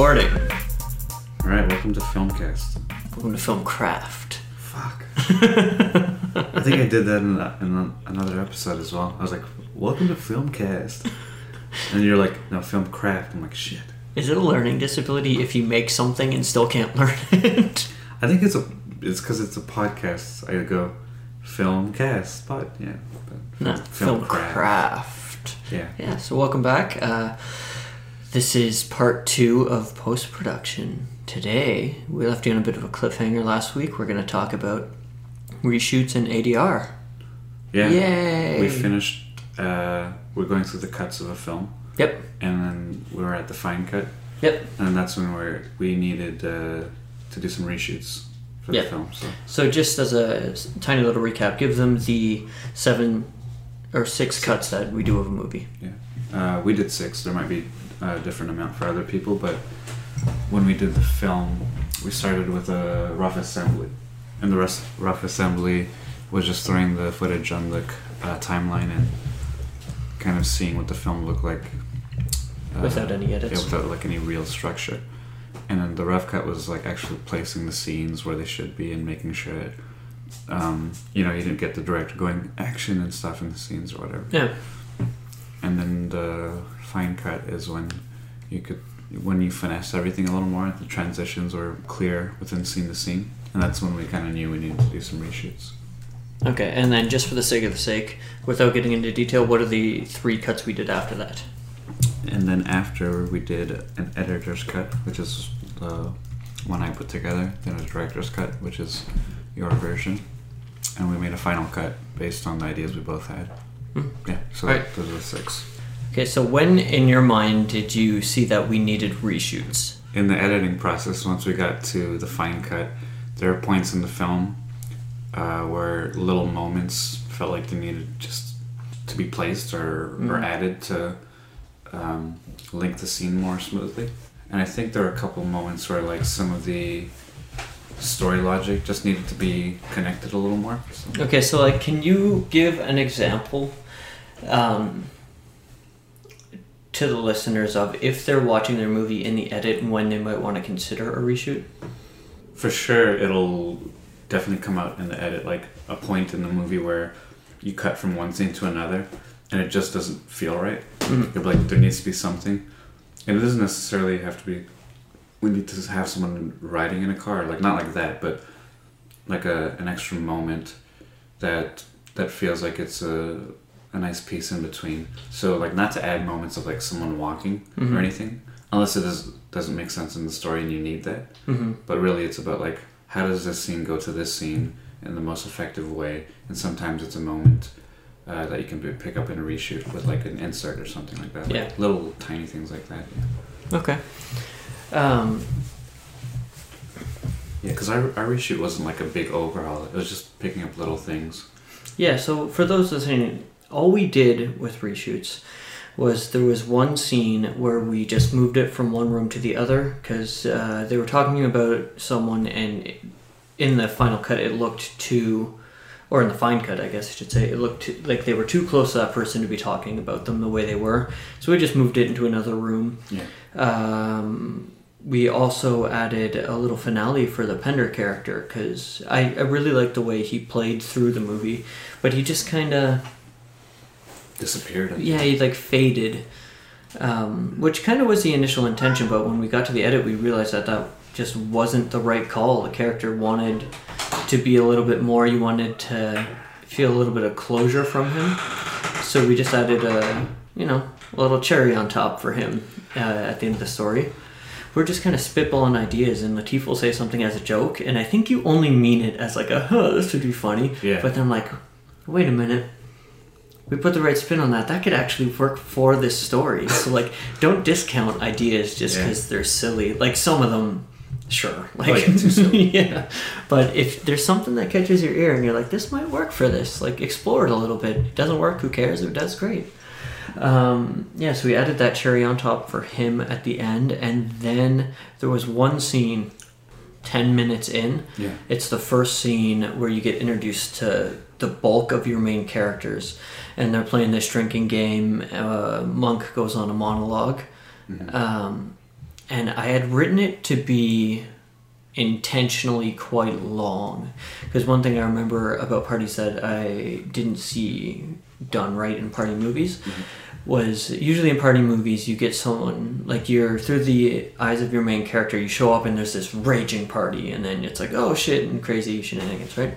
recording. All right, welcome to Filmcast. Welcome to Film Craft. Fuck. I think I did that in, a, in a, another episode as well. I was like, "Welcome to Filmcast," and you're like, "No, Filmcraft." I'm like, "Shit." Is it a learning disability if you make something and still can't learn it? I think it's a it's because it's a podcast. I go Filmcast, but yeah, but No, Film Craft. Yeah. Yeah, so welcome back. Uh, this is part two of post production. Today, we left you on a bit of a cliffhanger last week. We're going to talk about reshoots and ADR. Yeah. Yay! We finished. Uh, we're going through the cuts of a film, Yep, and then we were at the fine cut, yep. and that's when we we needed uh, to do some reshoots for Yeah. the film. So So, just as a tiny little recap, give them the seven or six cuts that we do of a movie. Yeah, uh, we did six. There might be a different amount for other people, but when we did the film, we started with a rough assembly, and the rest rough assembly was just throwing the footage on the uh, timeline and kind of seeing what the film looked like uh, Without any edits. Yeah, without like any real structure. And then the rough cut was like actually placing the scenes where they should be and making sure that um, you know you didn't get the director going action and stuff in the scenes or whatever Yeah. and then the fine cut is when you could when you finesse everything a little more the transitions were clear within scene to scene and that's when we kind of knew we needed to do some reshoots Okay, and then just for the sake of the sake, without getting into detail, what are the three cuts we did after that? and then after we did an editor's cut which is the one i put together then a director's cut which is your version and we made a final cut based on the ideas we both had Hmm. yeah so Right. those are the six Okay, so when in your mind did you see that we needed reshoots? in the editing process, once we got to the fine cut, there are points in the film uh, where little moments felt like they needed just to be placed or, or Mhm. added to um, link the scene more smoothly. And I think there were a couple moments where like some of the story logic just needed to be connected a little more. So, Okay, so like, can you give an example um, to the listeners of if they're watching their movie in the edit and when they might want to consider a reshoot? for sure, it'll definitely come out in the edit, like a point in the movie where you cut from one scene to another, and it just doesn't feel right. Mhm. You're like, there needs to be something, and it doesn't necessarily have to be. We need to have someone riding in a car, like not like that, but like a an extra moment that that feels like it's a a nice piece in between. So like not to add moments of like someone walking Mhm. or anything, unless it does doesn't make sense in the story and you need that. Mm-hmm. But really, it's about like how does this scene go to this scene in the most effective way, and sometimes it's a moment. Uh, that you can be, pick up in a reshoot with like an insert or something like that. Like Yeah. Little tiny things like that. Yeah. Okay. Um, Yeah, because our, our reshoot wasn't like a big overhaul. It was just picking up little things. Yeah, so for those listening, all we did with reshoots was there was one scene where we just moved it from one room to the other because uh, they were talking about someone, and in the final cut, it looked too, or in the fine cut, I guess I should say, it looked too, like they were too close to that person to be talking about them the way they were. So we just moved it into another room. Yeah. Um, we also added a little finale for the Pender character because I, I really liked the way he played through the movie, but he just kind of Disappeared. yeah he like faded, um, which kind of was the initial intention. But when we got to the edit, we realized that that just wasn't the right call. The character wanted to be a little bit more. You wanted to feel a little bit of closure from him, so we just added a you know a little cherry on top for him uh, at the end of the story. We're just kind of spitballing ideas, and Latif will say something as a joke, and I think you only mean it as like a, huh, this would be funny. Yeah. But then I'm like, wait a minute. We put the right spin on that. That could actually work for this story. So like, don't discount ideas just Yeah. because they're silly. Like some of them, sure. Like, Like, too silly. yeah. But if there's something that catches your ear and you're like, this might work for this, like explore it a little bit. It doesn't work, who cares? If it does, great. Um, yeah, so we added that cherry on top for him at the end, and then there was one scene, ten minutes in. Yeah. It's the first scene where you get introduced to the bulk of your main characters, and they're playing this drinking game. Uh, Monk goes on a monologue, Mhm. um, and I had written it to be intentionally quite long because one thing I remember about parties that I didn't see done right in party movies was usually in party movies you get someone like you're through the eyes of your main character you show up and there's this raging party and then it's like oh shit and crazy shenanigans right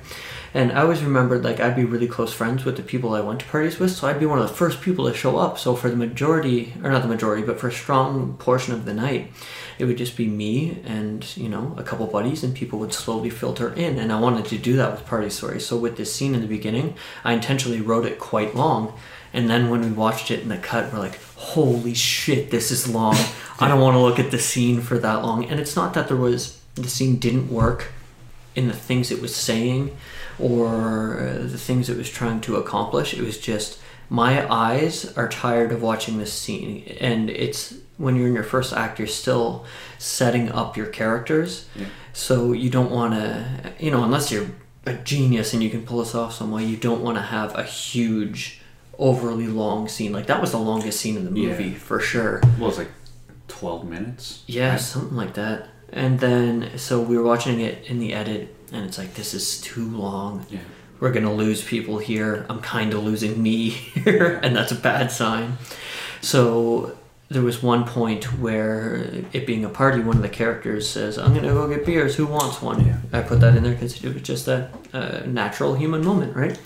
and I always remembered like I'd be really close friends with the people I went to parties with so I'd be one of the first people to show up. So for the majority or not the majority but for a strong portion of the night it would just be me and you know a couple buddies and people would slowly filter in and i wanted to do that with party stories. So with this scene in the beginning i intentionally wrote it quite long and then when we watched it in the cut we're like holy shit this is long. I don't want to look at the scene for that long. And it's not that there was the scene didn't work in the things it was saying or the things it was trying to accomplish. It was just my eyes are tired of watching this scene, and it's when you're in your first act, you're still setting up your characters, Yeah. so you don't want to, you know, unless you're a genius and you can pull this off some way, you don't want to have a huge, overly long scene. Like that was the longest scene in the Yeah. movie for sure. Well, it's like twelve minutes. Yeah, right? something like that. And then, so we were watching it in the edit, and it's like, this is too long. Yeah. We're gonna lose people here. I'm kind of losing me here, and that's a bad sign. So there was one point where it being a party, one of the characters says, "I'm gonna go get beers. Who wants one?" Yeah. I put that in there because it was just a, a natural human moment, right?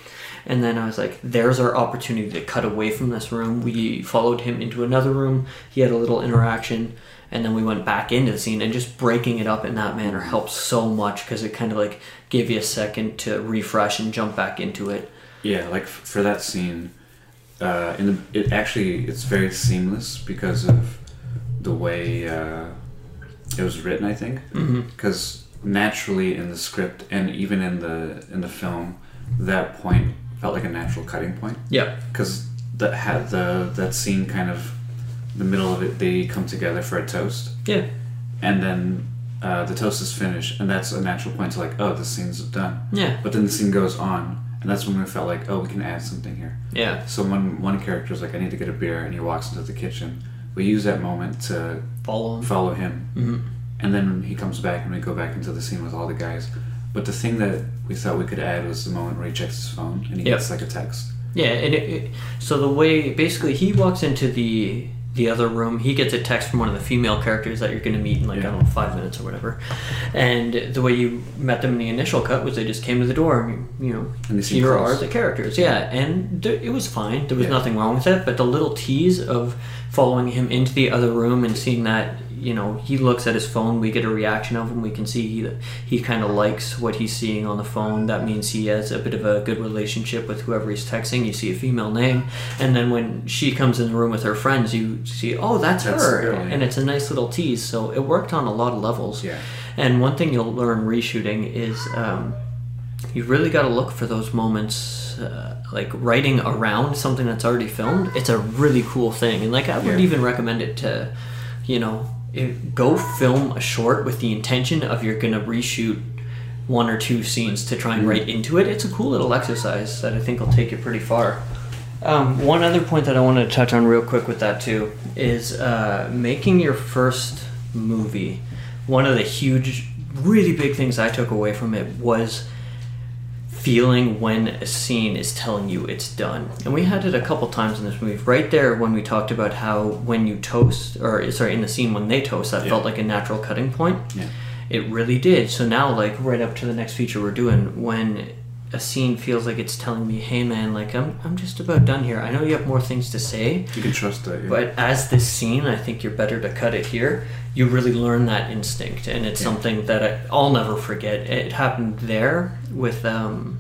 And then I was like, "There's our opportunity to cut away from this room." We followed him into another room. He had a little interaction, and then we went back into the scene. And just breaking it up in that manner helps so much because it kind of like gave you a second to refresh and jump back into it. Yeah, like f- for that scene, uh, in the, it actually it's very seamless because of the way uh, it was written. I think Mm-hmm. because naturally in the script and even in the in the film, that point felt like a natural cutting point yeah because that had the that scene kind of the middle of it they come together for a toast Yeah. and then uh, the toast is finished and that's a natural point to like oh the scene's done Yeah. but then the scene goes on and that's when we felt like oh we can add something here Yeah. so when one character is like i need to get a beer and he walks into the kitchen we use that moment to Follow him. follow him hmm and then he comes back and we go back into the scene with all the guys but the thing that we thought we could add was the moment where he checks his phone and he Yep. gets like a text Yeah, and it, it, so the way basically he walks into the the other room, he gets a text from one of the female characters that you're going to meet in like Yeah. I don't know five minutes or whatever, and the way you met them in the initial cut was they just came to the door and you know And here are the characters, yeah, and th- it was fine. There was Yeah. nothing wrong with it, but the little tease of following him into the other room and seeing that you know he looks at his phone, we get a reaction of him, we can see he he kind of likes what he's seeing on the phone. That means he has a bit of a good relationship with whoever he's texting. You see a female name, and then when she comes in the room with her friends, you see, oh, that's, That's her, yeah. and it's a nice little tease. So it worked on a lot of levels. yeah And one thing you'll learn reshooting is um, you really got to look for those moments, uh, like writing around something that's already filmed. It's a really cool thing, and like I would Yeah. even recommend it to, you know, go film a short with the intention of you're gonna reshoot one or two scenes to try and Mhm. write into it. It's a cool little exercise that I think will take you pretty far. Um, one other point that I wanted to touch on real quick with that too is uh, making your first movie. One of the huge, really big things I took away from it was feeling when a scene is telling you it's done. And we had it a couple times in this movie. Right there when we talked about how when you toast, or sorry, in the scene when they toast, that Yeah. felt like a natural cutting point. yeah It really did. So now, like right up to the next feature we're doing, when a scene feels like it's telling me, "Hey, man, like I'm, I'm just about done here. I know you have more things to say, you can trust that yeah. but as this scene, I think you're better to cut it here. You really learn that instinct, and it's Yeah. something that I, I'll never forget. It happened there with um,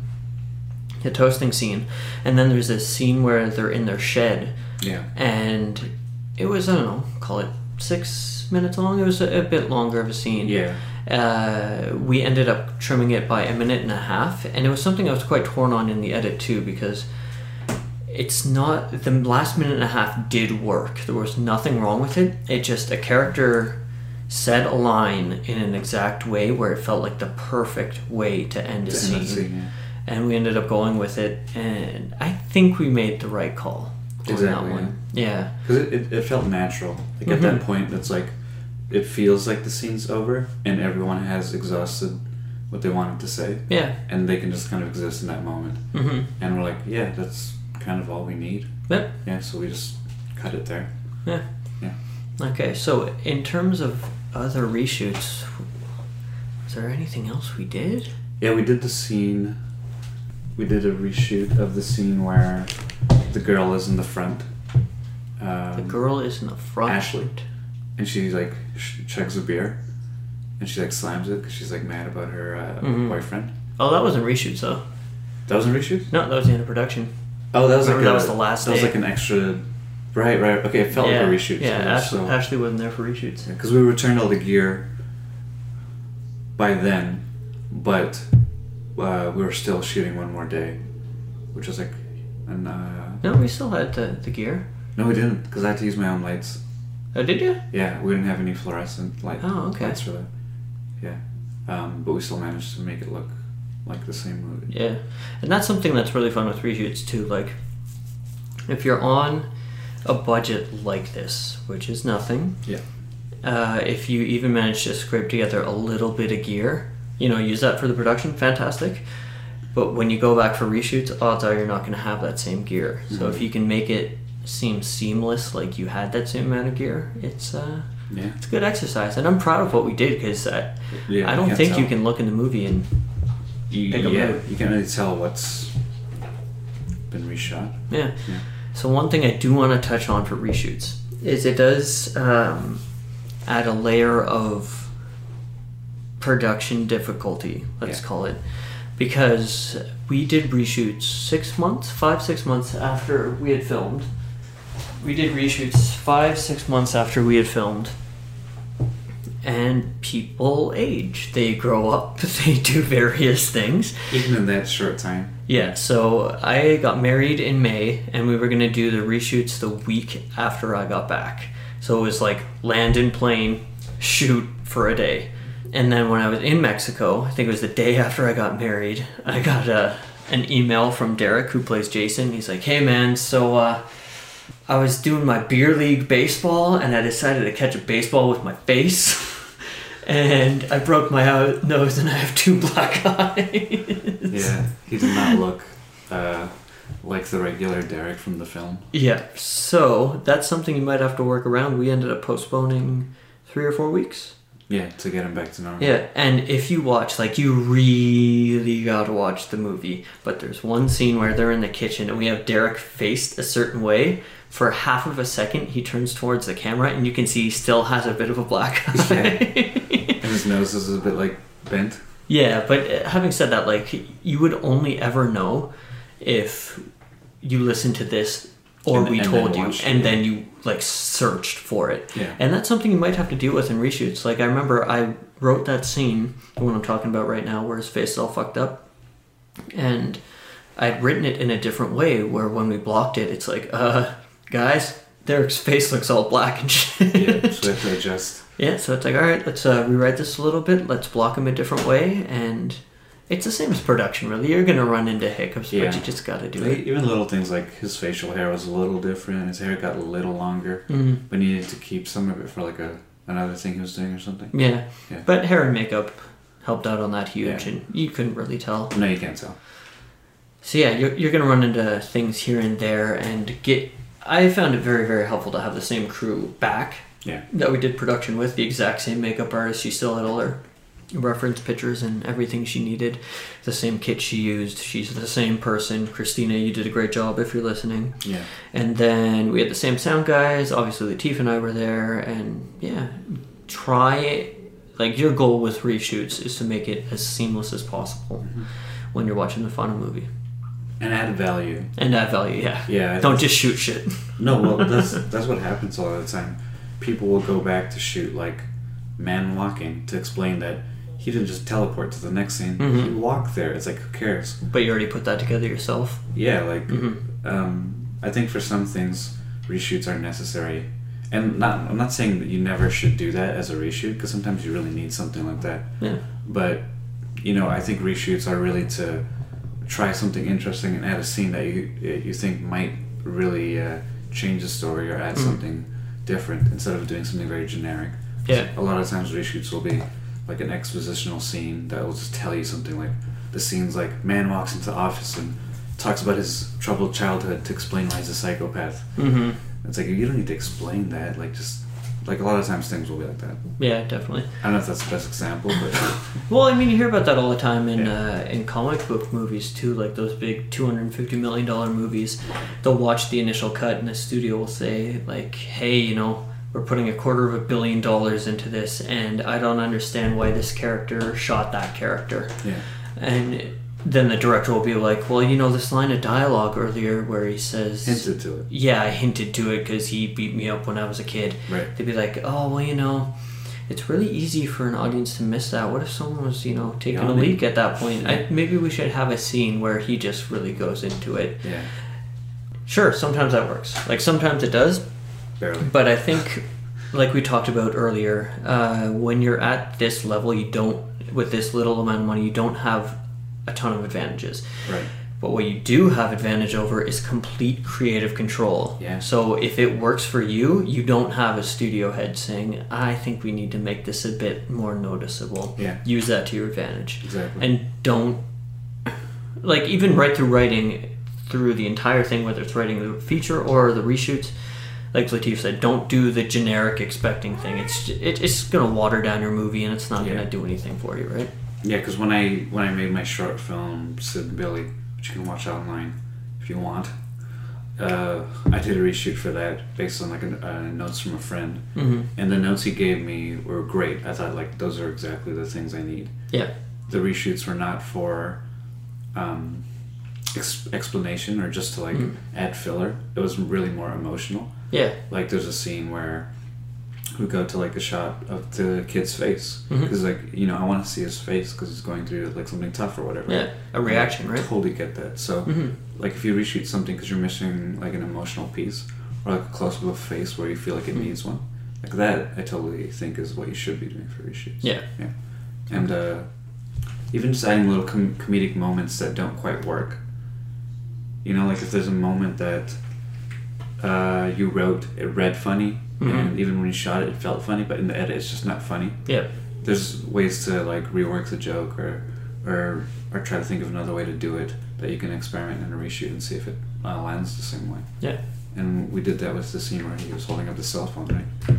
the toasting scene, and then there's this scene where they're in their shed, yeah and it was I don't know, call it six minutes long. It was a, a bit longer of a scene yeah uh, we ended up trimming it by a minute and a half, and it was something I was quite torn on in the edit too because it's not the last minute and a half did work. There was nothing wrong with it. It just a character said a line in an exact way where it felt like the perfect way to end a To scene, scene, yeah. and we ended up going with it. And I think we made the right call on Exactly, that one. Yeah. because it, it, it felt natural like at Mhm. that point it's like it feels like the scene's over and everyone has exhausted what they wanted to say Yeah. and they can just kind of exist in that moment. Mm-hmm. And we're like, yeah, that's kind of all we need. Yep. Yeah, so we just cut it there. Yeah. Yeah. Okay, so in terms of other reshoots, was there anything else we did? Yeah, we did the scene. We did a reshoot of the scene where the girl is in the front. Um, The girl is in the front. Ashley. and she like sh- chugs a beer, and she like slams it because she's like mad about her uh, Mhm. boyfriend. Oh, that wasn't reshoots though. That was a reshoot. No, that was the end of production. Oh, that was like Remember that was the last That was like an extra. Right, right. Okay, it felt yeah, like a reshoot. Yeah, so- Ashley, so- Ashley wasn't there for reshoots. because we returned all the gear by then, but uh, we were still shooting one more day, which was like, and uh, No, we still had the, the gear. no, we didn't because I had to use my own lights. Oh, did you? Yeah, we didn't have any fluorescent light Oh, okay. lights for that. Yeah, um, but we still managed to make it look like the same movie. Yeah, and that's something that's really fun with reshoots too. Like, if you're on a budget like this, which is nothing, Yeah. uh, if you even manage to scrape together a little bit of gear, you know, use that for the production, fantastic. But when you go back for reshoots, odds are you're not going to have that same gear. So if Mhm. you can make it seem seamless, like you had that same amount of gear, it's uh, Yeah, it's a good exercise. And I'm proud of what we did because I, yeah. I don't can't think you can look in the movie and You, pick yeah, out. you can't really tell what's been reshot. Yeah. Yeah. So one thing I do want to touch on for reshoots is it does um, add a layer of production difficulty. Let's Yeah. call it because we did reshoots six months, five six months after we had filmed. We did reshoots five six months after we had filmed. And people age. They grow up. They do various things. Even in that short time. Yeah, so I got married in May, and we were gonna do the reshoots the week after I got back. So it was like land in plane, shoot for a day, and then when I was in Mexico, I think it was the day after I got married, I got a an email from Derek who plays Jason. He's like, "Hey man, so uh, I was doing my beer league baseball, and I decided to catch a baseball with my face." And I broke my nose, and I have two black eyes. Yeah, he did not look uh, like the regular Derek from the film. Yeah, so that's something you might have to work around. We ended up postponing three or four weeks. Yeah, to get him back to normal. Yeah, and if you watch, like, you really gotta watch the movie. But there's one scene where they're in the kitchen and we have Derek faced a certain way. For half of a second, he turns towards the camera and you can see he still has a bit of a black eye. And his nose is a bit like bent. Yeah, but uh, having said that, like you would only ever know if you listened to this or And- we and told you, and it. then you like searched for it. Yeah. And that's something you might have to deal with in reshoots. Like I remember I wrote that scene, the one I'm talking about right now, where his face is all fucked up, and I'd written it in a different way. Where when we blocked it, it's like, uh, guys, Derek's face looks all black and shit. Yeah, so we have to adjust. Yeah, so it's like, all right, let's uh, rewrite this a little bit. Let's block him a different way, and it's the same as production, really. You're gonna run into hiccups, Yeah. but you just gotta do Like, it. even little things like his facial hair was a little different. His hair got a little longer. Mm, We needed to keep some of it for like a another thing he was doing or something. yeah. Yeah. but hair and makeup helped out on that huge, Yeah. and you couldn't really tell. No, you can't tell. So yeah, you're you're gonna run into things here and there, and get. I found it very very helpful to have the same crew back Yeah. that we did production with, the exact same makeup artist. She still had all her reference pictures and everything she needed, the same kit she used. She's the same person. Christina, you did a great job if you're listening. Yeah. And then we had the same sound guys. Obviously, Latif and I were there, and yeah, try it. Like your goal with reshoots is to make it as seamless as possible Mm-hmm. when you're watching the final movie And add value. and add value. Yeah, Yeah. Don't just shoot shit. No, well, that's that's what happens a lot of the time. People will go back to shoot like man walking to explain that he didn't just teleport to the next scene. Mhm. He walked there. It's like who cares? But you already put that together yourself. Yeah, like Mhm. um, I think for some things reshoots are necessary, and not I'm not saying that you never should do that as a reshoot because sometimes you really need something like that. Yeah. But you know, I think reshoots are really to try something interesting and add a scene that you you think might really uh, change the story or add Mhm. something different instead of doing something very generic. Yeah. A lot of times reshoots will be like an expositional scene that will just tell you something like the scene's like man walks into the office and talks about his troubled childhood to explain why he's a psychopath. Mm-hmm. It's like you don't need to explain that. Like just like a lot of times things will be like that. Yeah, definitely. I don't know if that's the best example, but Well, I mean, you hear about that all the time in Yeah. uh, in comic book movies too, like those big two hundred and fifty million dollar movies. They'll watch the initial cut, and the studio will say, like, "Hey, you know, we're putting a quarter of a billion dollars into this, and I don't understand why this character shot that character." yeah, And then the director will be like, "Well, you know, this line of dialogue earlier where he says." hinted to it. yeah, I hinted to it because he beat me up when I was a kid. Right. They'd be like, oh, well, you know, it's really easy for an audience to miss that. What if someone was, you know, taking a leak at that point? I, maybe we should have a scene where he just really goes into it. Yeah, Sure, sometimes that works. Like, sometimes it does, barely. but I think, like we talked about earlier, uh, when you're at this level, you don't, with this little amount of money, you don't have a ton of advantages. Right. But what you do have advantage over is complete creative control. Yeah. So if it works for you, you don't have a studio head saying, "I think we need to make this a bit more noticeable." Yeah. Use that to your advantage. Exactly. And don't like even right through writing through the entire thing, whether it's writing the feature or the reshoots. Like Latif said, don't do the generic expecting thing. It's it, it's gonna water down your movie, and it's not Yeah. gonna do anything for you, right? Yeah, because when I when I made my short film Sid and Billy, which you can watch online if you want, uh, I did a reshoot for that based on like a, uh, notes from a friend, Mm-hmm. and the notes he gave me were great. I thought like those are exactly the things I need. Yeah. The reshoots were not for um, ex- explanation or just to like Mm. add filler. It was really more emotional. Yeah. Like there's a scene where we go to like a shot of the kid's face because like you know I want to see his face because he's going through like something tough or whatever. Yeah. A reaction, right? Totally get that. So Mm-hmm. like if you reshoot something because you're missing like an emotional piece or like a close up of a face where you feel like it Mhm. needs one, like that I totally think is what you should be doing for reshoots. Yeah. Yeah. And uh, even just adding little com- comedic moments that don't quite work. You know, like if there's a moment that uh, you wrote, it read funny, Mhm. and even when you shot it, it felt funny, but in the edit, it's just not funny. Yeah. There's ways to like rework the joke or, or, or try to think of another way to do it that you can experiment and reshoot and see if it uh, lands the same way. Yeah. And we did that with the scene where he was holding up the cell phone, right?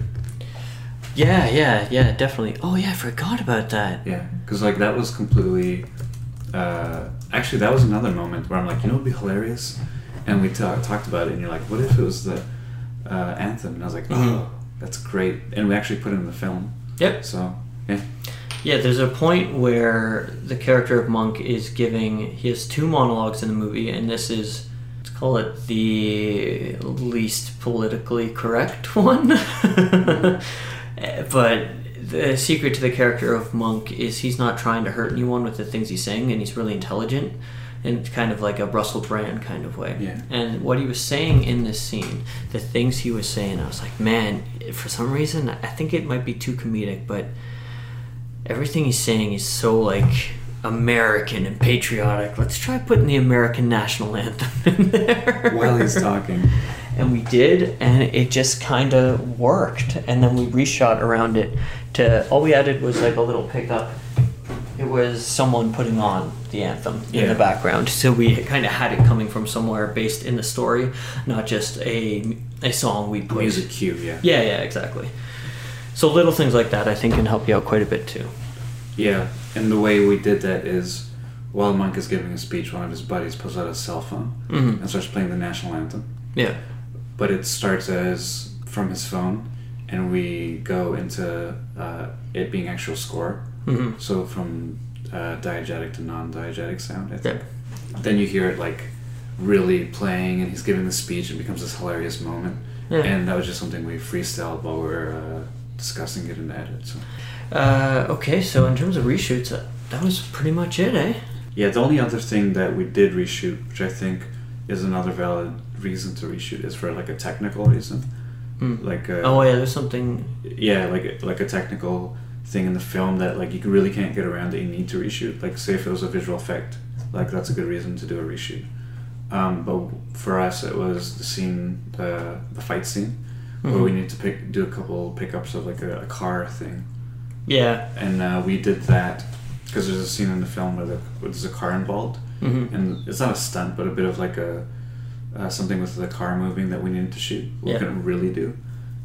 Yeah, yeah, yeah, definitely. Oh yeah, I forgot about that. Yeah, because like that was completely. Uh, actually, that was another moment where I'm like, you know, it'd be hilarious, and we ta- talked about it, and you're like, what if it was the uh, anthem? And I was like, oh, Mhm. that's great, and we actually put it in the film. Yep. So yeah, Yeah, there's a point where the character of Monk is giving. He has two monologues in the movie, and this is let's call it the least politically correct one. but the secret to the character of Monk is he's not trying to hurt anyone with the things he's saying, and he's really intelligent. In kind of like a Russell Brand kind of way. Yeah. And what he was saying in this scene, the things he was saying, I was like, man, for some reason, I think it might be too comedic, but everything he's saying is so like American and patriotic. Let's try putting the American national anthem in there. while he's talking. and we did, and it just kind of worked. And then we reshot around it. To all we added was like a little pickup. It was someone putting on the anthem in the background, so we kind of had it coming from somewhere based in the story, not just a a song we put. Music cue, yeah. Yeah, yeah, exactly. So little things like that, I think, can help you out quite a bit too. Yeah, and the way we did that is while Monk is giving a speech, one of his buddies pulls out a cell phone Mhm. and starts playing the national anthem. Yeah. But it starts as from his phone, and we go into uh, it being actual score. Hmm So from uh, diegetic to non-diegetic sound. I Yeah. think. Then you hear it like really playing, and he's giving the speech, and becomes this hilarious moment. Yeah. And that was just something we freestyled while we were uh, discussing it in the edit. So Uh, okay, so in terms of reshoots, uh, that was pretty much it, eh? yeah, the only other thing that we did reshoot, which I think is another valid reason to reshoot, is for like a technical reason. Mm. Like uh, oh yeah, there's something. yeah, like like a technical thing in the film that like you really can't get around that you need to reshoot. Like say if it was a visual effect, like that's a good reason to do a reshoot. Um, but for us, it was the scene, the the fight scene, where we need to pick do a couple pickups of like a, a car thing, Yeah. and uh, we did that because there's a scene in the film where, the, where there's a car involved, hmm and it's not a stunt, but a bit of like a uh, something with the car moving that we needed to shoot. We Yeah. couldn't really do,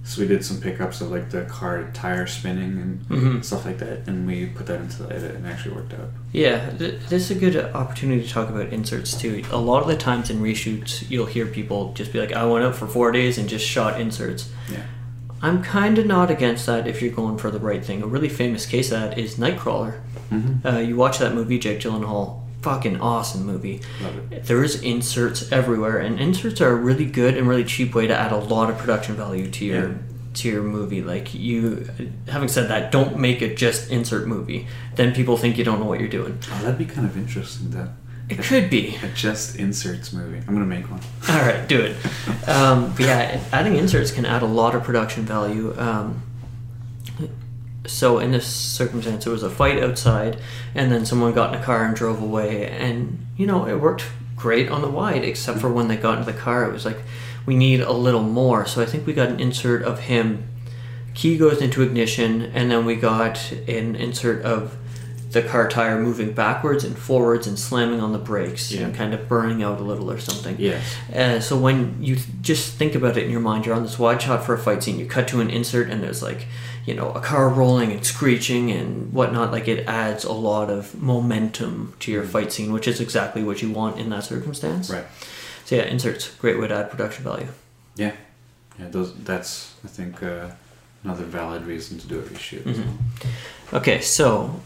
so we did some pickups of like the car tire spinning and hmm stuff like that, and we put that into the edit, and actually worked out. Yeah, th- this is a good opportunity to talk about inserts too. A lot of the times in reshoots, you'll hear people just be like, "I went out for four days and just shot inserts." Yeah. I'm kind of not against that if you're going for the right thing. A really famous case of that is Nightcrawler. Mm-hmm. Uh, you watch that movie, Jake Gyllenhaal, fucking awesome movie. There's inserts everywhere, and inserts are a really good and really cheap way to add a lot of production value to your Yeah. to your movie. Like you, having said that, don't make it just insert movie. Then people think you don't know what you're doing. Oh, that'd be kind of interesting. That It could be. a just inserts movie. I'm gonna make one. All right, do it. Um, but yeah, adding inserts can add a lot of production value. Um, so in this circumstance, it was a fight outside, and then someone got in a car and drove away, and you know it worked great on the wide, except for when they got into the car, it was like we need a little more. So I think we got an insert of him. Key goes into ignition, and then we got an insert of the car tire moving backwards and forwards and slamming on the brakes Yeah. and kind of burning out a little or something. Yes. Uh, so when you th- just think about it in your mind, you're on this wide shot for a fight scene. You cut to an insert, and there's like, you know, a car rolling and screeching and whatnot. Like it adds a lot of momentum to your fight scene, which is exactly what you want in that circumstance. Right. So yeah, inserts great way to add production value. Yeah. Yeah. Those. That's I think uh, another valid reason to do a reshoot. Mhm. Okay, so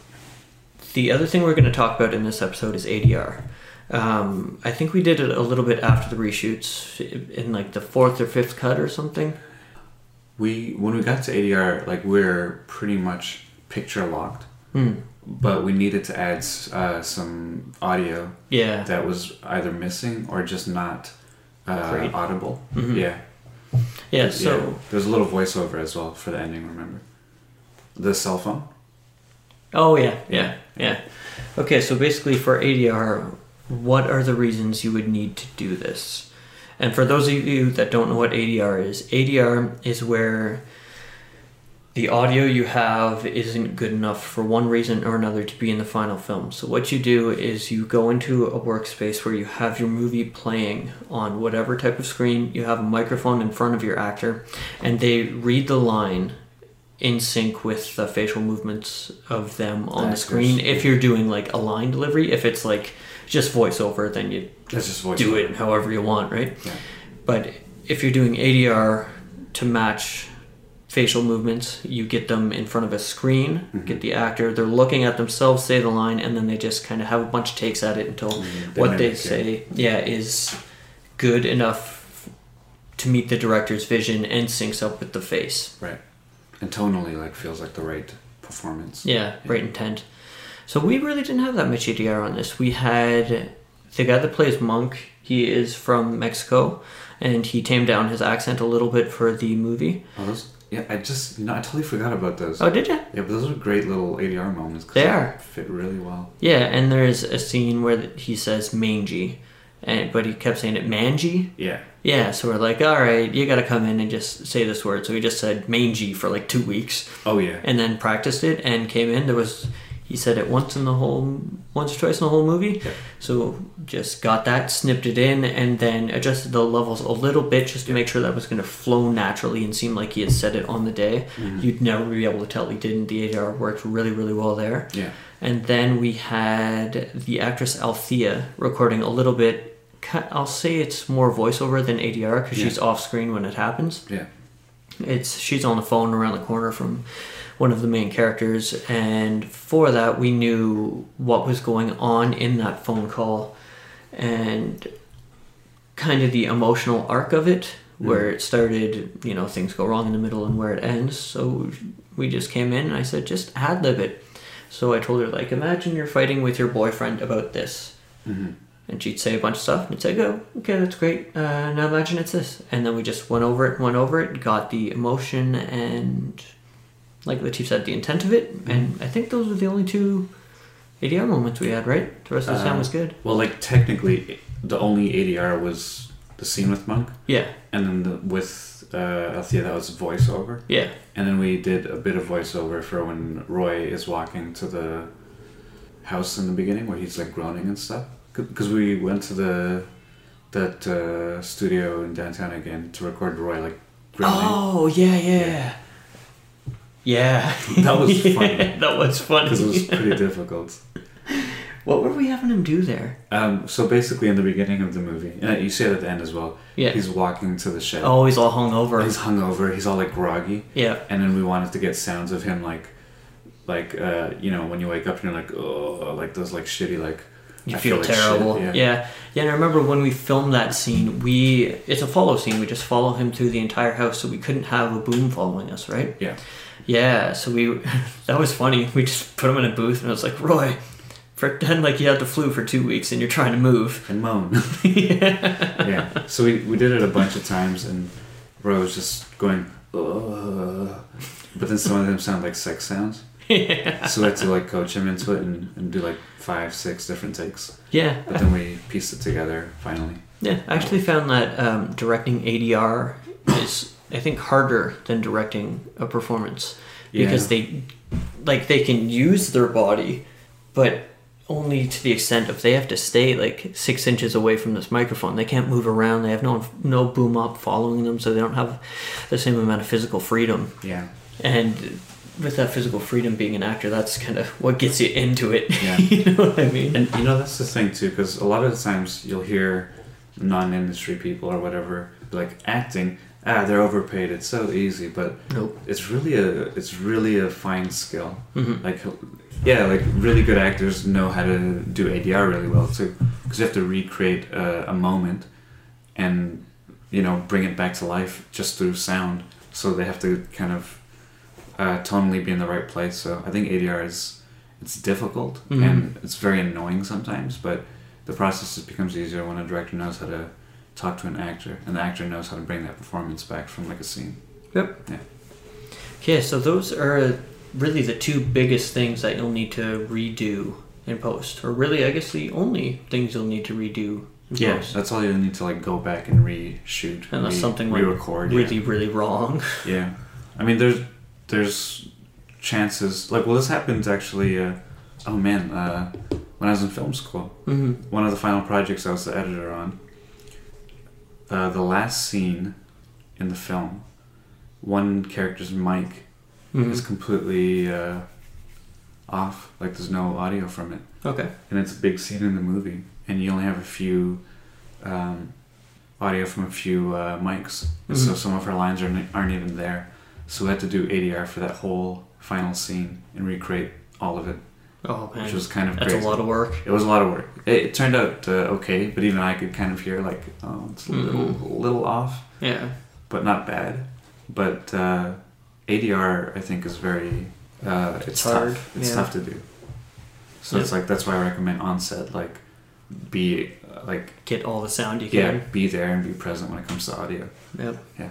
the other thing we're going to talk about in this episode is ADR. Um, I think we did it a little bit after the reshoots, in like the fourth or fifth cut or something. We when we got to ADR, like we're pretty much picture locked, Hmm. but we needed to add uh, some audio Yeah. that was either missing or just not uh, audible. Mhm. Yeah. Yeah. So. there's a little voiceover as well for the ending. Remember the cell phone? Oh yeah, yeah, yeah. Okay, so basically for ADR, what are the reasons you would need to do this? And for those of you that don't know what ADR is, ADR is where the audio you have isn't good enough for one reason or another to be in the final film. So what you do is you go into a workspace where you have your movie playing on whatever type of screen, you have a microphone in front of your actor, and they read the line in sync with the facial movements of them on the screen. If you're doing like a line delivery, if it's like just voiceover, then you just voiceover. do it however you want, right? Yeah. But if you're doing ADR to match facial movements, you get them in front of a screen, Mhm. get the actor, they're looking at themselves say the line, and then they just kind of have a bunch of takes at it until Mhm. They what they mimic it. say, yeah, is good enough to meet the director's vision and syncs up with the face. Right. And tonally, like, feels like the right performance. Yeah, right intent. So we really didn't have that much ADR on this. We had the guy that plays Monk. He is from Mexico, and he tamed down his accent a little bit for the movie. Oh, those, yeah, I just, you know, I totally forgot about those. Oh, did you? Yeah, but those are great little ADR moments. 'cause They are. Fit really well. Yeah, and there's a scene where he says mangy, and but he kept saying it mangy. Yeah. Yeah, so we're like, all right, you got to come in and just say this word. So he just said mangy for like two weeks, Oh, yeah. and then practiced it and came in. There was he said it once in the whole once or twice in the whole movie. Yeah. So just got that, snipped it in, and then adjusted the levels a little bit just to make sure that was going to flow naturally and seem like he had said it on the day. Mhm. You'd never be able to tell he didn't. The ADR worked really, really well there. Yeah. And then we had the actress Althea recording a little bit. I'll say it's more voiceover than ADR because Yeah. she's off screen when it happens. Yeah. It's she's on the phone around the corner from one of the main characters, and for that we knew what was going on in that phone call, and kind of the emotional arc of it, where it started. You know, things go wrong in the middle and where it ends. So we just came in, and I said, just ad lib it. So I told her like, imagine you're fighting with your boyfriend about this. hmm And she'd say a bunch of stuff, and I'd say, "Oh, okay, that's great. Uh, now imagine it's this." And then we just went over it, went over it, got the emotion and, like Latif said, the intent of it. And I think those were the only two ADR moments we had. Right, the rest of the sound Uh, was good. Well, like, technically, the only ADR was the scene with Monk, Yeah, and then the, with uh, Althea that was voiceover, Yeah. and then we did a bit of voiceover for when Roy is walking to the house in the beginning where he's like groaning and stuff. Because we went to the that uh, studio in downtown again to record Roy like groaning. Oh yeah, yeah. Yeah. Yeah, that was funny. that was funny. Because it was pretty difficult. what were we having him do there? Um, so basically, in the beginning of the movie, and you see it at the end as well. Yeah. He's walking to the shed. Oh, he's all hung over. He's hungover. He's all like groggy, yeah. and then we wanted to get sounds of him like, like uh, you know, when you wake up and you're like, oh, like those like shitty like. You I feel, like shit, terrible. yeah. yeah. yeah. And I remember when we filmed that scene, we it's a follow scene. We just follow him through the entire house, so we couldn't have a boom following us, right? Yeah. Yeah. So we that was funny. We just put him in a booth, and I was like, Roy, pretend like you had the flu for two weeks and you're trying to move. and moan. yeah. yeah. So we, we did it a bunch of times, and Roy was just going, Ugh. but then some of them sound like sex sounds. So we had to like coach him into it and, and do like five, six different takes. Yeah. But then we pieced it together finally. Yeah, I actually found that um, directing ADR is, I think, harder than directing a performance because they, like, they can use their body, but only to the extent of they have to stay like six inches away from this microphone. They can't move around. They have no no boom up following them, so they don't have the same amount of physical freedom. Yeah. And with that physical freedom, being an actor, that's kind of what gets you into it. Yeah. you know what I mean? And you know that's the thing too, because a lot of the times you'll hear non-industry people or whatever like acting. Ah, they're overpaid. It's so easy, but Nope. it's really a it's really a fine skill. Mhm. Like, yeah, like really good actors know how to do ADR really well too, because you have to recreate a, a moment, and you know bring it back to life just through sound. So they have to kind of uh, tonally be in the right place. So I think ADR is it's difficult Mhm. and it's very annoying sometimes, but the process just becomes easier when a director knows how to talk to an actor and the actor knows how to bring that performance back from like a scene. Yep. Yeah. Okay, so those are really the two biggest things that you'll need to redo in post, or really, I guess the only things you'll need to redo. In Yeah, post. that's all you need to like go back and reshoot, Unless re- something went re-record. really, really wrong. yeah. yeah, I mean, there's there's chances like well, this happened actually. Uh, oh man, uh, when I was in film school, hmm one of the final projects I was the editor on. Uh, the last scene in the film, one character's mic hmm is completely uh, off. Like there's no audio from it. Okay. and it's a big scene in the movie, and you only have a few um, audio from a few uh, mics, and so some of her lines are, aren't even there. So we had to do ADR for that whole final scene and recreate all of it, Oh man, which was kind of that's crazy. a lot of work. It was a lot of work. It, it turned out uh, okay, but even I could kind of hear like, oh, it's a little, Mhm. little off, Yeah. but not bad. But uh, ADR, I think, is very uh, it's, It's hard, tough. It's yeah. tough to do. So it's like that's why I recommend on set like be uh, like Get all the sound you yeah can. be there and be present when it comes to audio. Yep. Yeah.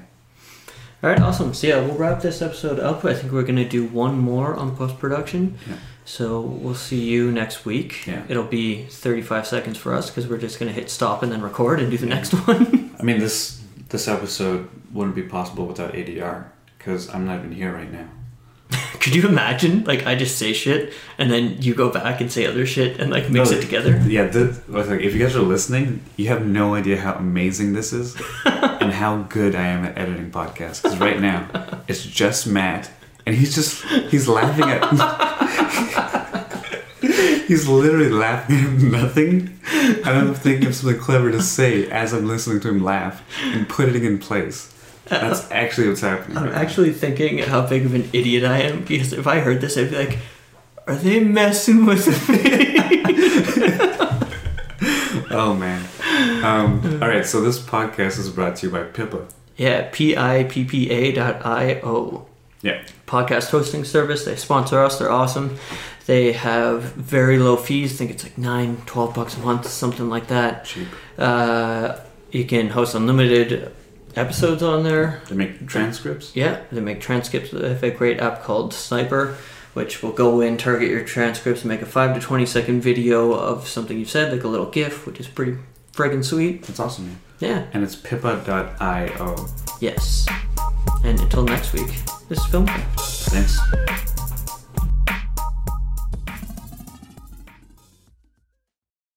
All right, awesome. So yeah, we'll wrap this episode up. I think we're gonna do one more on post production. Yeah. So we'll see you next week. Yeah. It'll be 35 seconds for us because we're just gonna hit stop and then record and do the next one. I mean this this episode wouldn't be possible without ADR because I'm not even here right now. Could you imagine? Like I just say shit and then you go back and say other shit and like mix No, it together. Yeah, the, like if you guys are listening, you have no idea how amazing this is and how good I am at editing podcasts. Because right now, it's just Matt, and he's just he's laughing at. He's literally laughing at nothing, and I'm thinking of something clever to say as I'm listening to him laugh and putting it in place. That's actually what's happening. I'm right now. actually thinking how big of an idiot I am because if I heard this, I'd be like, "Are they messing with me?" Oh man. Um, all right, so this podcast is brought to you by Pippa. yeah, p i p p a dot i o. Yeah. podcast hosting service. They sponsor us. They're awesome. They have very low fees. I think it's like 9, 12 bucks a month, something like that. Cheap. Uh, you can host unlimited episodes on there. They make transcripts. Yeah, they make transcripts. They have a great app called Sniper, which will go in, target your transcripts, and make a 5 to 20 second video of something you've said, like a little GIF, which is pretty friggin' sweet. That's awesome. Man. Yeah, And it's pippa.io. yes. And until next week, this is Film. Thanks.